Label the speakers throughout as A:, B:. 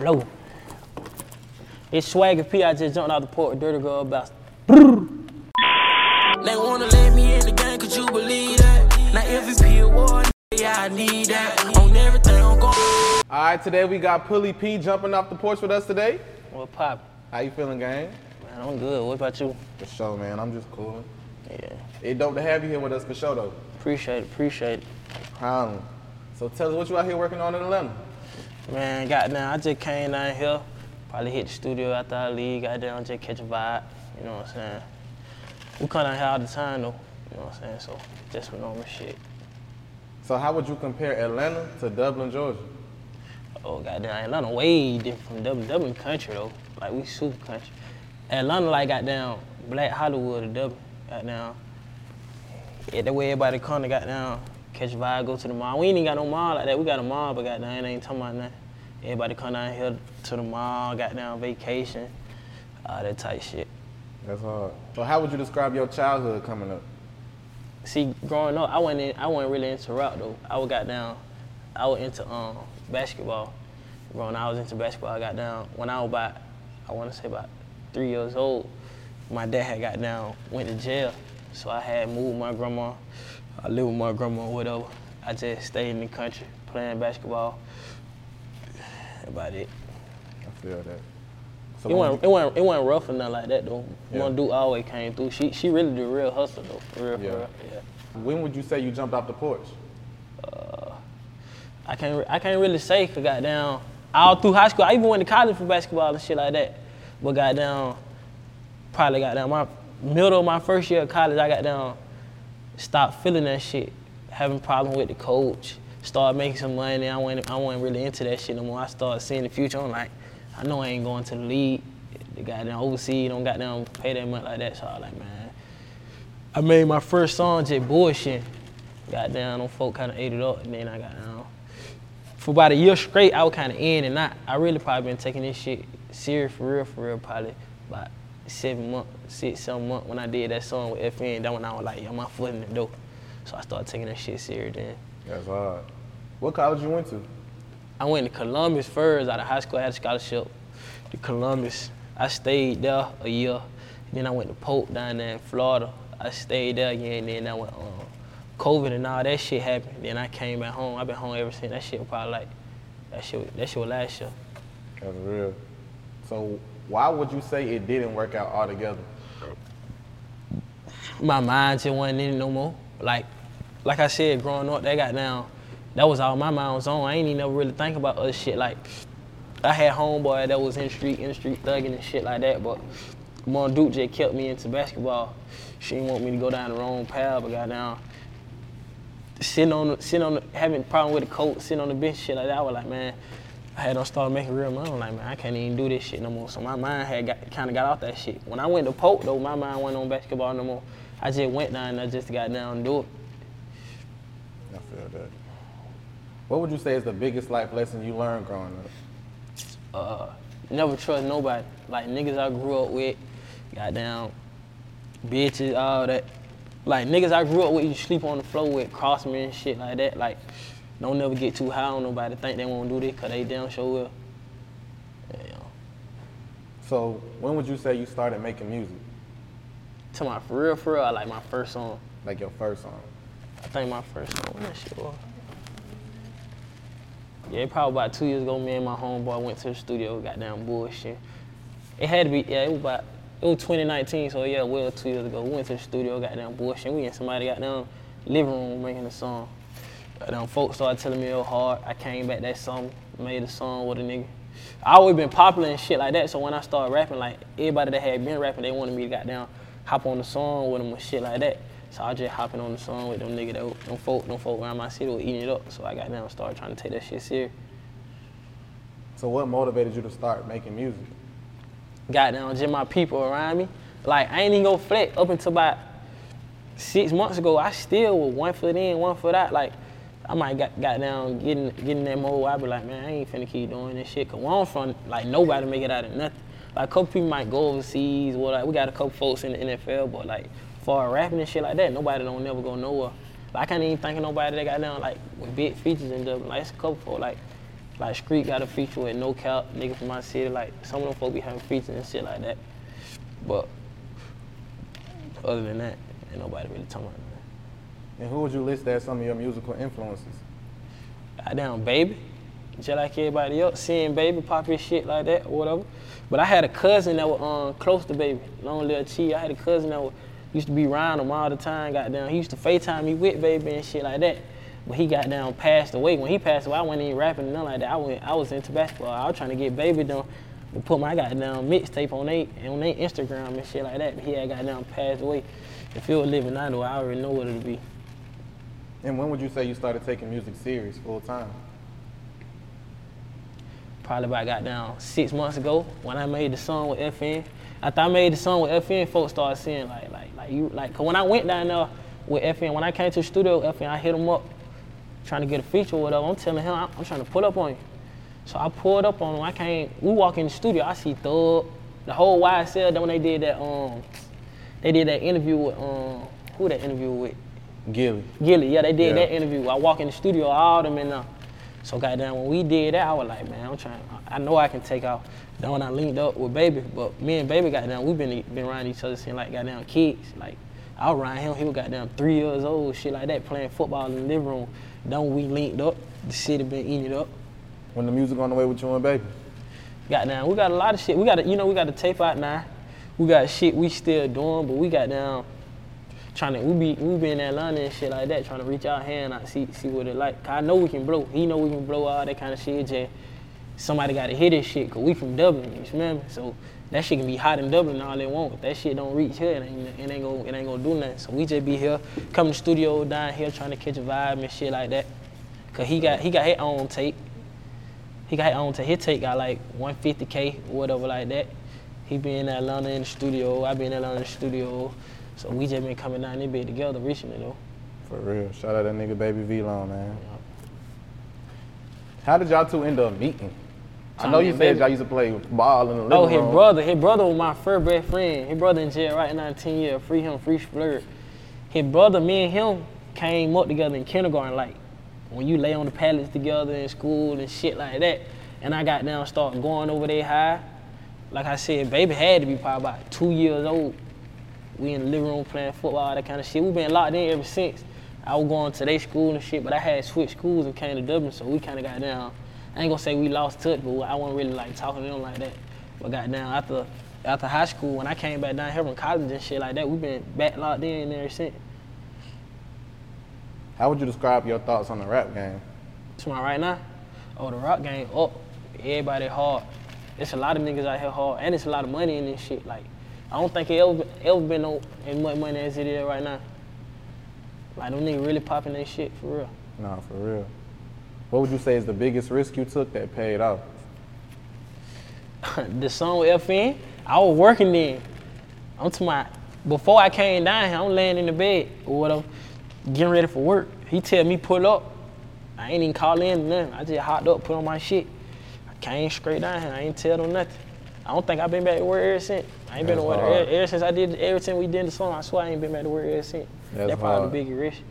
A: Blow. It's Swagger P. I just jumped out the port with Dirty Girl about.
B: They wanna let me in the game, could you believe that? Now MVP award, yeah, I need that. On everything I'm going.
C: All right, today we got Pulley Pee jumping off the porch with us today.
A: What pop?
C: How you feeling, gang?
A: Man, I'm good. What about you?
C: For sure, man. I'm just cool.
A: Yeah.
C: It dope to have you here with us for sure, though.
A: Appreciate it. Appreciate it.
C: Um, so tell us what you out here working on in Atlanta.
A: Man, goddamn, I just came down here. Probably hit the studio after I leave. Goddamn, just catch a vibe. You know what I'm saying? We come down here all the time, though. You know what I'm saying? So, just some normal shit.
C: So how would you compare Atlanta to Dublin, Georgia?
A: Oh, goddamn, Atlanta way different from Dublin. Dublin country, though. Like, we super country. Atlanta, like, goddamn, Black Hollywood of Dublin. Goddamn. Yeah, the way everybody come to goddamn catch a vibe, go to the mall. We ain't even got no mall like that. We got a mall, but goddamn, it ain't talking about nothing. Everybody come down here to the mall, goddamn vacation, all that type shit.
C: That's hard. So how would you describe your childhood coming up?
A: See, growing up, I wasn't in, I wasn't really into rap though. I was got down, I was into um basketball. Growing up, I was into basketball. I got down when I was about, I want to say about three years old. My dad had got down, went to jail, so I had moved my grandma. I lived with my grandma, whatever. I just stayed in the country playing basketball. About it.
C: I feel that. So
A: It wasn't, it wasn't, it wasn't rough or nothing like that though.
C: Yeah.
A: One dude always came through. She, she really the real hustler though, for real, for
C: Yeah.
A: real. Yeah.
C: when would you say you jumped off the porch?
A: Uh, I can't I can't really say cause goddamn all through high school I even went to college for basketball and shit like that. But goddamn probably goddamn my middle of my first year of college I got down stopped feeling that shit, having problems with the coach, started making some money. I wasn't I wasn't really into that shit no more. I started seeing the future. I'm like, I know I ain't going to the league. The goddamn overseas don't got goddamn pay that much like that. So I was like, man. I made my first song just bullshit. Goddamn, them folk kind of ate it up, and then I got down. For about a year straight, I was kind of in and out. I really probably been taking this shit serious for real, for real, probably about seven months, six, seven months when I did that song with FN. That when I was like, yo, my foot in the door. So I started taking that shit serious then.
C: That's hard. What college you went to?
A: I went to Columbus first out of high school. I had a scholarship to Columbus. I stayed there a year. Then I went to Polk down there in Florida. I stayed there again. And then I went um, COVID and all that shit happened. Then I came back home. I've been home ever since. That shit was probably like that shit. That shit was last year.
C: That's real. So why would you say it didn't work out altogether?
A: my mind just wasn't in it no more. Like, like I said, growing up, that got down. That was all my mind was on. I ain't even never really think about other shit. Like, I had homeboy that was in street, in street thugging and shit like that. But Mom Duke just kept me into basketball. She didn't want me to go down the wrong path, but got down. Sitting on, the, sitting on, the, having problem with the coach, sitting on the bench, shit like that. I was like, man, I had to start making real money. Like, man, I can't even do this shit no more. So my mind had got kind of got off that shit. When I went to Polk though, my mind wasn't on basketball no more. I just went down and I just got down and do it.
C: I feel that. What would you say is the biggest life lesson you learned growing up?
A: uh, never trust nobody. Like niggas I grew up with, goddamn bitches, all that. Like niggas I grew up with, you sleep on the floor with, cross me and shit like that. Like, don't never get too high on nobody. Think they won't do this cause they damn sure will. Yeah,
C: So when would you say you started making music?
A: to my for real, for real, I like my first song.
C: Like your first song?
A: I think my first song, what that shit was. Yeah, probably about two years ago, me and my homeboy went to the studio, got down bullshit. It had to be, yeah, it was about, it was 2019, so yeah, well, two years ago. We went to the studio, got down bullshit. We in somebody got down living room making a song. Got down folks started telling me it was hard. I came back that summer, made a song with a nigga. I always been popular and shit like that, so when I started rapping, like everybody that had been rapping, they wanted me to got down, hop on the song with them and shit like that. So I just hopping on the song with them nigga that them folk, them folk around my city were eating it up. So I got down and started trying to take that shit serious.
C: So what motivated you to start making music?
A: got down just my people around me. Like I ain't even go flat up until about six months ago. I still was one foot in, one foot out. Like I might got, got down getting getting that mode. I be like, man, I ain't finna keep doing this shit. Cause I'm from, like nobody make it out of nothing. Like a couple people might go overseas. Well, like we got a couple folks in the NFL, but like for rapping and shit like that, nobody don't never go nowhere. Like I can't even think of nobody that got down like with big features in Dublin. Like it's a couple folks like like Street got a feature with No Cap, nigga from my city. Like some of them folks be having features and shit like that. But other than that, ain't nobody really talking about that.
C: And who would you list as some of your musical influences?
A: Goddamn baby. Just like everybody else, seeing baby pop his shit like that or whatever. But I had a cousin that was um, close to baby, long little Chi. I had a cousin that was, used to be around him all the time, goddamn. He used to FaceTime me with baby and shit like that. But he got down passed away. When he passed away, I wasn't even rapping and nothing like that. I went I was into basketball. I was trying to get baby done. But put my goddamn mixtape on they on their Instagram and shit like that. But he had goddamn passed away. If he was living now though, I already know what it'd be.
C: And when would you say you started taking music serious full time?
A: probably about got down six months ago when I made the song with FN. After I made the song with FN, folks started saying like like like you like cause when I went down there with FN, when I came to the studio with FN, I hit him up trying to get a feature or whatever. I'm telling him I'm, I'm trying to pull up on you. So I pulled up on him. I came, we walk in the studio, I see Thug, the whole YSL then when they did that um they did that interview with um who that interview with?
C: Gilly.
A: Gilly, yeah, they did
C: Yeah.
A: that interview. I walk in the studio, all them in there. So goddamn, when we did that, I was like, man, I'm trying. I know I can take off. Then when I linked up with Baby, but me and Baby got down, we been been around each other since like goddamn kids. Like I was around him, he was goddamn three years old, shit like that, playing football in the living room. Then we linked up, the city been eating it up.
C: When the music on the way with you and baby?
A: Goddamn, we got a lot of shit. We got, a, you know, we got the tape out now. We got shit we still doing, but we got down trying to. We be we be in Atlanta and shit like that, trying to reach out hand out, see see what it like. 'Cause I know we can blow. He know we can blow all that kind of shit. Just somebody got to hit this shit, cause we from Dublin. You me? So that shit can be hot in Dublin all they want. If that shit don't reach here, it ain't, it ain't gonna it ain't gonna do nothing. So we just be here, come to the studio down here, trying to catch a vibe and shit like that. Cause he got he got his own tape. He got his own tape. His tape got like 150k whatever like that. He be in Atlanta in the studio. I be in Atlanta in the studio. So we just been coming down this bit together recently though.
C: For real. Shout out that nigga baby Vlone, man. How did y'all two end up meeting? I know you
A: Baby.
C: y'all used to play ball in the oh, living room.
A: Oh, his
C: room.
A: brother, his brother was my first best friend. His brother in jail right now, 10 years. Free him, free flirt. His brother, me and him came up together in kindergarten, like when you lay on the pallets together in school and shit like that. And I got down, started going over there high. Like I said, baby had to be probably about two years old. We in the living room playing football, that kind of shit. we been locked in ever since. I was going to their school and shit, but I had switched schools and came to Dublin, so we kind of got down. I ain't gonna say we lost touch, but I wasn't really like talking to them like that. But got down after after high school, when I came back down here from college and shit like that, we been back locked in ever since.
C: How would you describe your thoughts on the rap game?
A: My right now, oh the rock game up, everybody hard. It's a lot of niggas out here hard, and it's a lot of money in this shit. Like I don't think it ever ever been no as much money as it is right now. Like them niggas really popping that shit for real.
C: Nah, for real. What would you say is the biggest risk you took that paid off?
A: the song with FN, I was working then. I'm to my before I came down here, I'm laying in the bed or whatever, getting ready for work. He tell me pull up. I ain't even call in nothing. I just hopped up, put on my shit. I came straight down here. I ain't tell them nothing. I don't think I've been back to work ever since. I ain't been to
C: That's
A: work ever, ever since I did ever since we did the song. I swear I ain't been back to work ever since.
C: That's
A: That's probably
C: hard.
A: the biggest risk.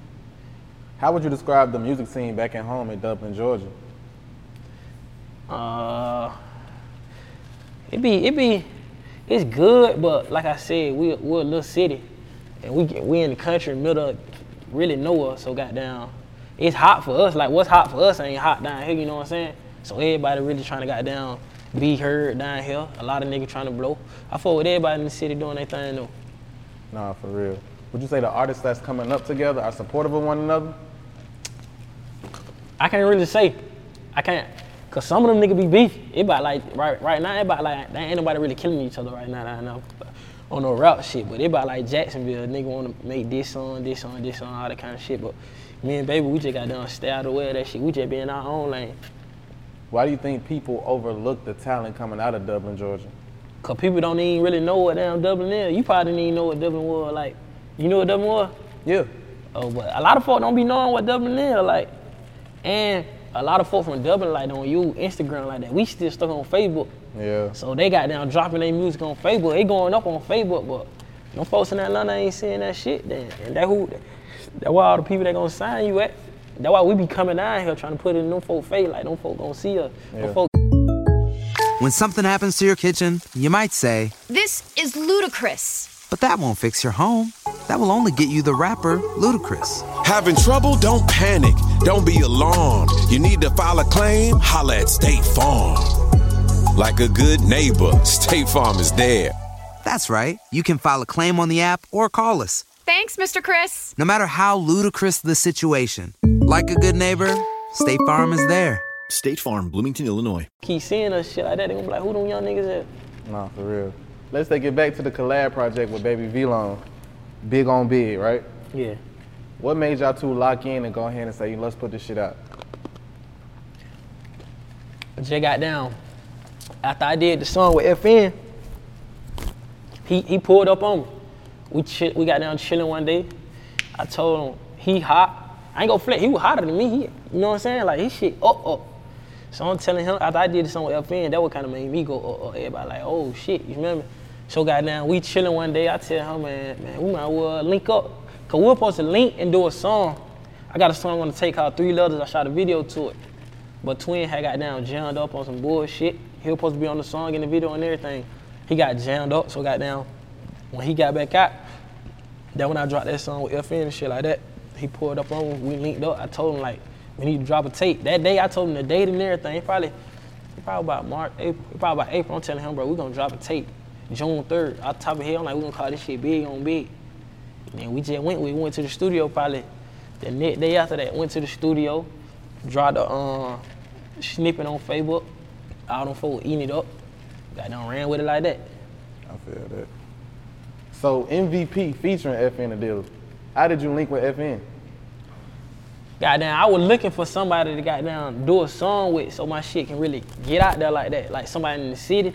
C: How would you describe the music scene back at home in Dublin, Georgia?
A: Uh, it be it be it's good, but like I said, we we're a little city, and we we in the country middle, of really nowhere. So goddamn, it's hot for us. Like what's hot for us ain't hot down here. You know what I'm saying? So everybody really trying to goddamn be heard down here. A lot of niggas trying to blow. I fought with everybody in the city doing their thing though.
C: Nah, for real. Would you say the artists that's coming up together are supportive of one another?
A: I can't really say. I can't. Cause some of them niggas be beefy. It about like right right now, it about like there ain't nobody really killing each other right now. I know on no rap shit, but it about like Jacksonville. Nigga want to make this song, this song, this song, all that kind of shit. But me and baby, we just got done stay out of the way of that shit. We just be in our own lane.
C: Why do you think people overlook the talent coming out of Dublin, Georgia?
A: Cause people don't even really know what damn Dublin is. You probably didn't even know what Dublin was. Like, you know what Dublin was?
C: Yeah.
A: Oh, but a lot of folk don't be knowing what Dublin is. Like, and a lot of folk from Dublin like don't use Instagram like that. We still stuck on Facebook.
C: Yeah.
A: So they got down dropping their music on Facebook. They going up on Facebook, but no folks in Atlanta ain't seeing that shit. Then and that who, that why all the people that gonna sign you at. That why we be coming down here trying to put it in them folk face like them folk gonna see us.
C: Yeah.
A: Folk
D: When something happens to your kitchen, you might say,
E: This is ludicrous.
D: but that won't fix your home. That will only get you the rapper, Ludacris.
F: Having trouble? Don't panic. Don't be alarmed. You need to file a claim? Holla at State Farm. Like a good neighbor, State Farm is there.
D: That's right. You can file a claim on the app or call us.
E: Thanks, Mr. Chris.
D: No matter how ludicrous the situation, like a good neighbor, State Farm is there.
G: State Farm, Bloomington, Illinois.
A: keep seeing us shit like that. They gonna be like, who them young niggas at?
C: Nah, for real. Let's take it back to the collab project with Baby Vlone. Big on big, right?
A: Yeah.
C: What made y'all two lock in and go ahead and say, let's put this shit out?
A: Jay got down. After I did the song with FN, he, he pulled up on me. We we got down chilling one day. I told him he hot. I ain't gonna flex. He was hotter than me. He, you know what I'm saying? Like his shit up up. So I'm telling him after I did the song with FN, that what kind of made me go up up. Everybody like, oh shit, you remember? So got down. We chilling one day. I tell him, man, man, we might well link up. Cause we're supposed to link and do a song. I got a song I wanna take called Three Letters. I shot a video to it. But Twin had got down jammed up on some bullshit. He was supposed to be on the song and the video and everything. He got jammed up, so got down. When he got back out, then when I dropped that song with FN and shit like that, he pulled up on we linked up. I told him like, we need to drop a tape. That day I told him the date and everything. Probably, probably about March, April, probably about April. I'm telling him, bro, we're gonna drop a tape. June 3rd. Off the top of head, I'm like, we gonna call this shit big on big. And then we just went, we went to the studio probably the next day after that, went to the studio, dropped the um, snippet on Facebook. All them folks eating it up. Got done ran with it like that.
C: I feel that. So MVP featuring FN DaDealer. How did you link with FN?
A: Goddamn, I was looking for somebody to goddamn do a song with so my shit can really get out there like that. Like somebody in the city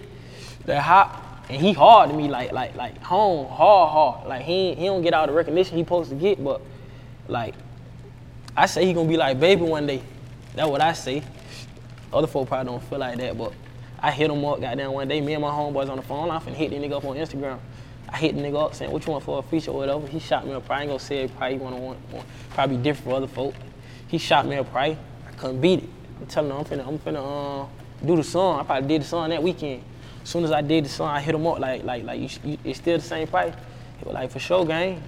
A: that hot. And he hard to me, like like like home, hard, hard. Like he he don't get all the recognition he supposed to get, but like I say he gonna be like baby one day. That's what I say. Other folk probably don't feel like that, but I hit him up, goddamn one day. Me and my homeboys on the phone, I finna hit the nigga up on Instagram. I hit the nigga up saying, what you want for a feature or whatever. He shot me a price. I ain't gonna say it probably wanna want, want probably different for other folk. He shot me a price. I couldn't beat it. I'm telling him I'm finna, I'm finna uh, do the song. I probably did the song that weekend. As soon as I did the song, I hit him up like, like, like, you, you, it's still the same price. He was like, for sure, gang.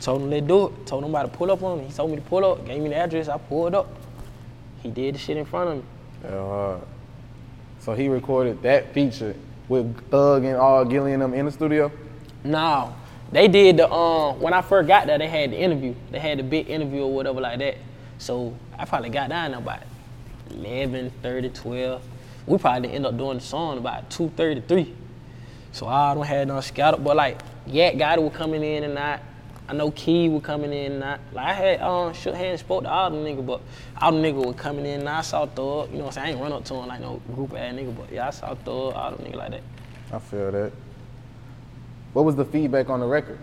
A: Told him let's do it. Told him about to pull up on me. He told me to pull up. Gave me the address. I pulled up. He did the shit in front of me.
C: Yeah, hard. So he recorded that feature with Thug and all Gilly and them in the studio?
A: No, they did the um when I first got there, they had the interview. They had the big interview or whatever like that. So I probably got down about 11, 30, 12. We probably end up doing the song about 2:33. So I don't have no scattered, but like yeah, Gotti was coming in and out. I know Key was coming in and out. Like I had um shook hands, spoke to all the niggas, but all the niggas were coming in and I saw Thug. You know what I'm saying? I ain't run up to him like no group ass nigga, but yeah, I saw Thug, all the niggas like that.
C: I feel that. What was the feedback on the record?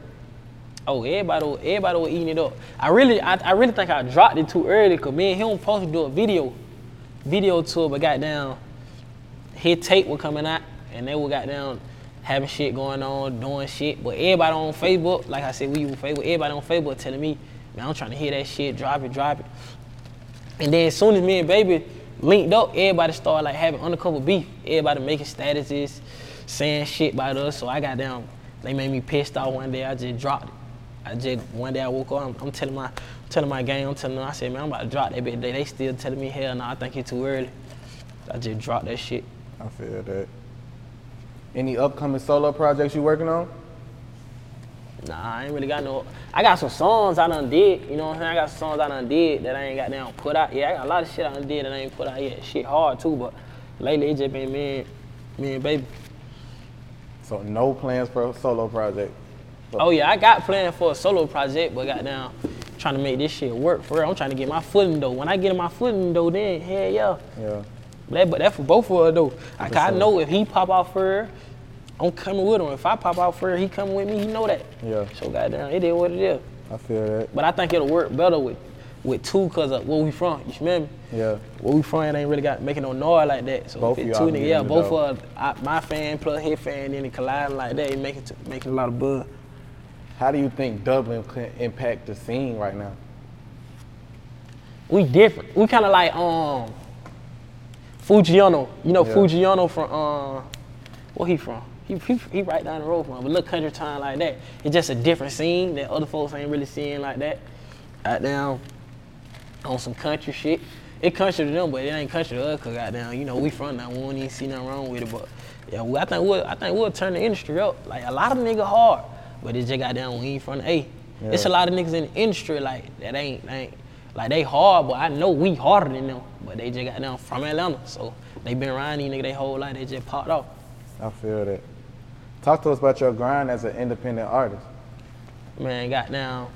A: Oh, everybody, everybody was eating it up. I really, I, I really think I dropped it too early, cause me and him supposed to do a video, video to it, but got down, his tape was coming out, and they were got down having shit going on, doing shit. But everybody on Facebook, like I said, we use Facebook. Everybody on Facebook telling me, man, I'm trying to hear that shit, drop it, drop it. And then as soon as me and Baby linked up, everybody started like having undercover beef. Everybody making statuses, saying shit about us. So I got down. They made me pissed off one day. I just dropped it. I just one day I woke up. I'm, I'm telling my telling my gang. I'm telling them. I said, man, I'm about to drop that bit. They, they still telling me hell no. I think it's too early. I just dropped that shit.
C: I feel that. Any upcoming solo projects you working on?
A: Nah, I ain't really got no. I got some songs I done did. You know what I'm saying? I got some songs I done did that I ain't got down put out. Yeah, I got a lot of shit I done did that I ain't put out yet. Shit hard too, but lately it just been me and me and baby.
C: So no plans for a solo project.
A: Oh yeah, I got plans for a solo project, but got down trying to make this shit work for real. I'm trying to get my foot in the door. When I get in my foot in the door, then hell yeah.
C: Yeah.
A: That, but that for both of us though. Like I know if he pop out for, her, I'm coming with him. If I pop out for, her, he coming with me. He know that.
C: Yeah.
A: So goddamn, it is what it is.
C: I feel that.
A: But I think it'll work better with with two cause of where we from. You smell me?
C: Yeah.
A: Where we from, it ain't really got making no noise like that. So
C: Both
A: if
C: of
A: two niggas, yeah, both of us, my fan plus his fan, then it colliding like that, it making making a lot of buzz.
C: How do you think Dublin can impact the scene right now?
A: we different. We kind of like um Foogiano. You know
C: Yeah.
A: Foogiano from uh where he from? He, he he right down the road from, but look, country town like that. It's just a different scene that other folks ain't really seeing like that. Out down on some country shit. It country to them, but it ain't country to us. Cause goddamn, you know we from there. We don't even see nothing wrong with it. But yeah, we, I think we'll I think we'll turn the industry up. Like a lot of niggas hard, but it's just goddamn we ain't from the A. It's a lot of niggas in the industry like that ain't ain't like they hard, but I know we harder than them. But they just got down from Atlanta, so they been around these niggas they whole life. They just popped off.
C: I feel that. Talk to us about your grind as an independent artist.
A: Man, got down.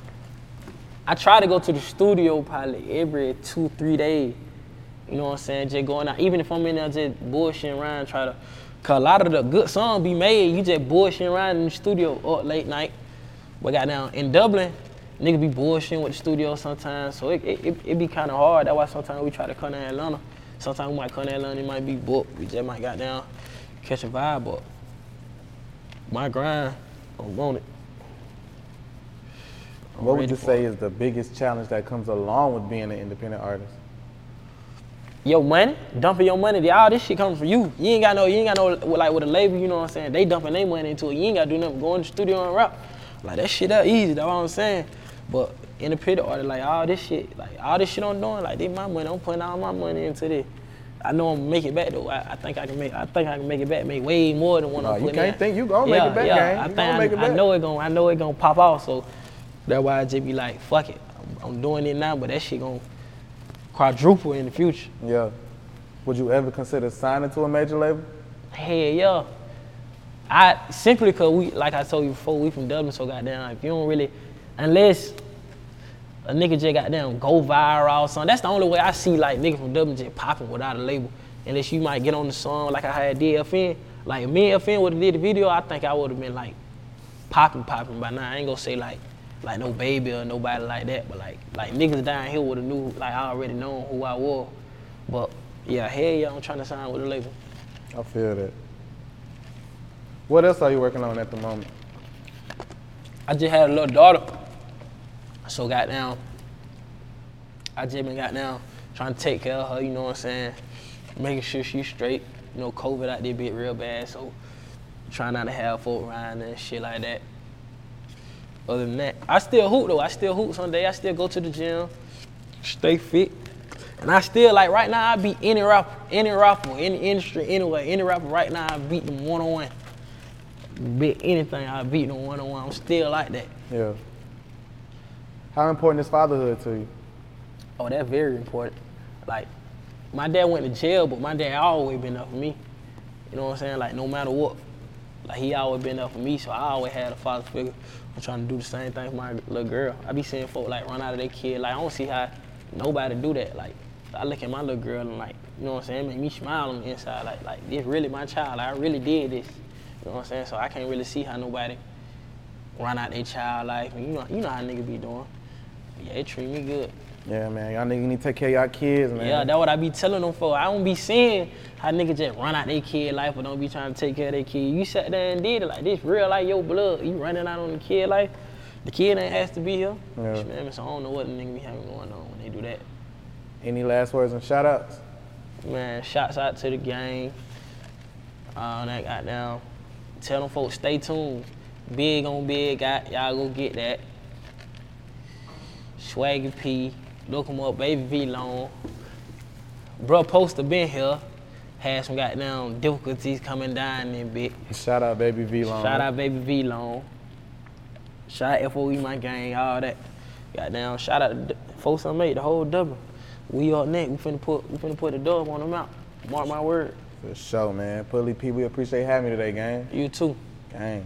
A: I try to go to the studio probably every two, three days. You know what I'm saying? Just going out. Even if I'm in there just bullshitting around, try to. Cause a lot of the good songs be made, you just bullshitting around in the studio up late night. But got down in Dublin, niggas be bullshitting with the studio sometimes. So it, it, it, it be kind of hard. That's why sometimes we try to come to Atlanta. Sometimes we might come to Atlanta, it might be booked. We just might got down, catch a vibe. But my grind, I want it. I'm
C: What would you say
A: it.
C: is the biggest challenge that comes along with being an independent artist?
A: your money, dumping your money, all this shit coming from you. You ain't got no, you ain't got no, like with a label, you know what I'm saying? They dumping their money into it. You ain't got to do nothing. Go in the studio and rap. Like that shit that easy, that's what I'm saying. But independent artist, like all this shit, like all this shit I'm doing, like this my money. I'm putting all my money into this. I know I'm gonna make it back though. I, I think I can make. I think I can make it back. Make way more than what
C: Nah,
A: I'm
C: you can't
A: in.
C: think you gonna make it back,
A: yeah.
C: gang.
A: I
C: You
A: think
C: gonna
A: I,
C: make it
A: I
C: back.
A: know it gonna. I know it gonna pop off. So that's why I just be like, fuck it. I'm, I'm doing it now, but that shit gonna quadruple in the future.
C: Yeah. Would you ever consider signing to a major label?
A: Hell yeah. I simply cause we, like I told you before, we from Dublin, so goddamn, if you don't really, unless a nigga just goddamn go viral or something, that's the only way I see like nigga from just popping without a label. Unless you might get on the song like I had DFN. Like me and FN would have did the video, I think I would have been like popping, popping by now. I ain't gonna say like like no baby or nobody like that, but like like niggas down here would have knew like I already known who I was. But yeah, hell yeah, I'm trying to sign with a label.
C: I feel that. What else are you working on at the moment?
A: I just had a little daughter. So got down. I just been got down trying to take care of her, you know what I'm saying? Making sure she's straight. You know, COVID out there bit real bad, so trying not to have folk around and shit like that. Other than that, I still hoop though. I still hoop Sunday. I still go to the gym, stay fit. And I still like right now I beat any rapper, any rapper, any industry, anyway, any rapper right now I beat them one on one. Bet anything I beat them one on one. I'm still like that.
C: Yeah. How important is fatherhood to you?
A: Oh, that's very important. Like, my dad went to jail, but my dad always been there for me. You know what I'm saying? Like, no matter what. Like, he always been there for me, so I always had a father figure. I'm trying to do the same thing for my little girl. I be seeing folk, like, run out of their kid. Like, I don't see how nobody do that. Like, I look at my little girl and, like, you know what I'm saying? Make me smile on the inside. Like, like this really my child. Like, I really did this. You know what I'm saying? So I can't really see how nobody run out their child life. And you know, you know how niggas be doing. Yeah, it treat me good.
C: Yeah, man. Y'all niggas need to take care of y'all kids, man.
A: Yeah, that's what I be telling them for. I don't be seeing how niggas just run out their kid life or don't be trying to take care of their kid. You sat there and did it like this, real like your blood. You running out on the kid life. The kid ain't has to be here.
C: Yeah.
A: Man, so I don't know what the nigga be having going on when they do that.
C: Any last words and shout outs?
A: Man, shouts out to the gang. All that goddamn. Tell them folks stay tuned. Big on big, got y'all go get that. Swaggy P, look him up, Baby Vlone. Bruh Poster been here. Had some goddamn difficulties coming down in bit.
C: Shout out baby Vlone.
A: Shout out Baby Vlone. Shout out FOE my gang, all that. Goddamn, shout out to the folks I made, the whole double. We up next, we finna put we finna put the dub on them out. Mark my word.
C: For sure, man. Pulley Pee, we appreciate having you today, gang.
A: You too.
C: Gang.